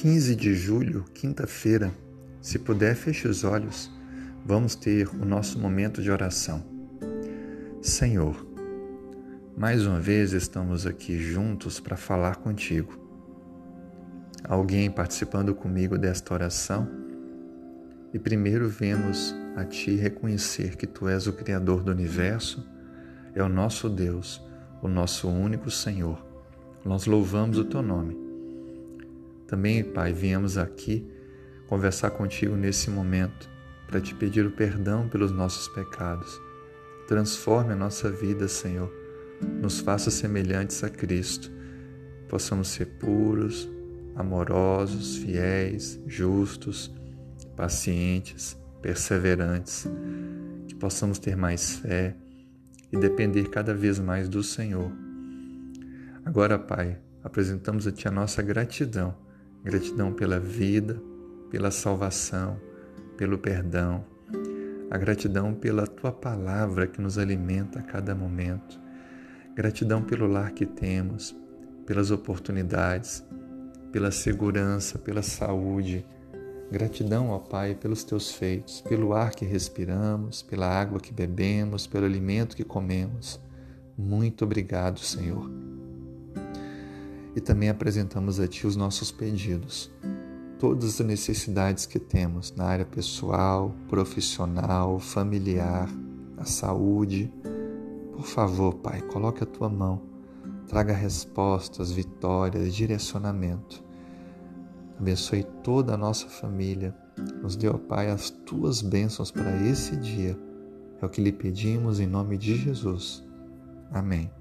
15 de julho, quinta-feira. Se puder, feche os olhos. Vamos ter o nosso momento de oração. Senhor, mais uma vez estamos aqui juntos para falar contigo. Alguém participando comigo desta oração? E primeiro vemos a Ti reconhecer que Tu és o Criador do universo, é o nosso Deus, o nosso único Senhor. Nós louvamos o Teu nome também, Pai, viemos aqui conversar contigo nesse momento para te pedir o perdão pelos nossos pecados. Transforme a nossa vida, Senhor. Nos faça semelhantes a Cristo. Possamos ser puros, amorosos, fiéis, justos, pacientes, perseverantes. Que possamos ter mais fé e depender cada vez mais do Senhor. Agora, Pai, apresentamos a Ti a nossa gratidão Gratidão pela vida, pela salvação, pelo perdão. A gratidão pela tua palavra que nos alimenta a cada momento. Gratidão pelo lar que temos, pelas oportunidades, pela segurança, pela saúde. Gratidão, ó Pai, pelos teus feitos, pelo ar que respiramos, pela água que bebemos, pelo alimento que comemos. Muito obrigado, Senhor e também apresentamos a Ti os nossos pedidos, todas as necessidades que temos na área pessoal, profissional, familiar, a saúde. Por favor, Pai, coloque a Tua mão, traga respostas, vitórias, direcionamento. Abençoe toda a nossa família. Nos dê, ó Pai, as Tuas bênçãos para esse dia. É o que lhe pedimos em nome de Jesus. Amém.